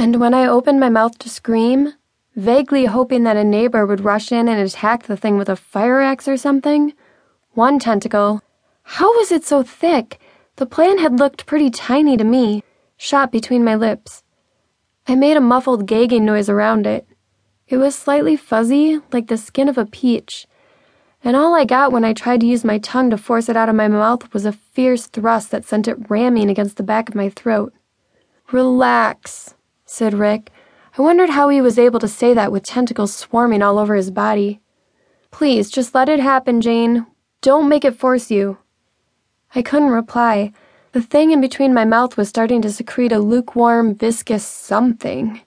And when I opened my mouth to scream, vaguely hoping that a neighbor would rush in and attack the thing with a fire axe or something, one tentacle, how was it so thick? The plan had looked pretty tiny to me, shot between my lips. I made a muffled gagging noise around it. It was slightly fuzzy, like the skin of a peach, and all I got when I tried to use my tongue to force it out of my mouth was a fierce thrust that sent it ramming against the back of my throat. Relax, said Rick. I wondered how he was able to say that with tentacles swarming all over his body. Please, just let it happen, Jane. Don't make it force you. I couldn't reply. The thing in between my mouth was starting to secrete a lukewarm, viscous something.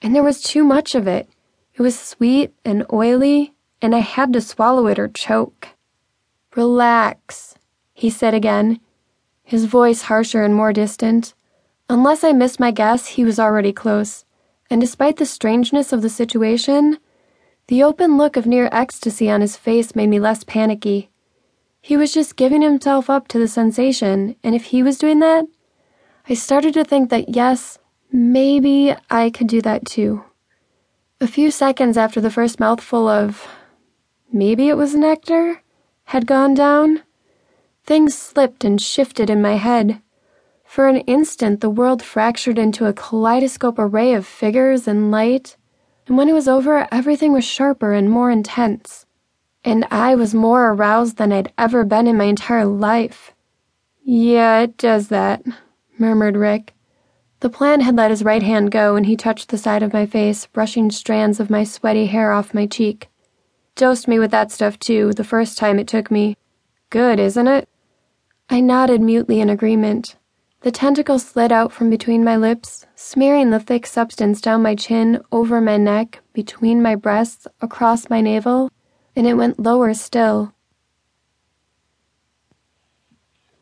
And there was too much of it. It was sweet and oily, and I had to swallow it or choke. Relax, he said again, his voice harsher and more distant. Unless I missed my guess, he was already close, and despite the strangeness of the situation, the open look of near ecstasy on his face made me less panicky. He was just giving himself up to the sensation, and if he was doing that, I started to think that yes, maybe I could do that too. A few seconds after the first mouthful of maybe it was nectar had gone down, things slipped and shifted in my head. For an instant, the world fractured into a kaleidoscope array of figures and light, and when it was over, everything was sharper and more intense. And I was more aroused than I'd ever been in my entire life. Yeah, it does that, murmured Rick. The plant had let his right hand go, and he touched the side of my face, brushing strands of my sweaty hair off my cheek. Dosed me with that stuff, too, the first time it took me. Good, isn't it? I nodded mutely in agreement. The tentacle slid out from between my lips, smearing the thick substance down my chin, over my neck, between my breasts, across my navel, and it went lower still.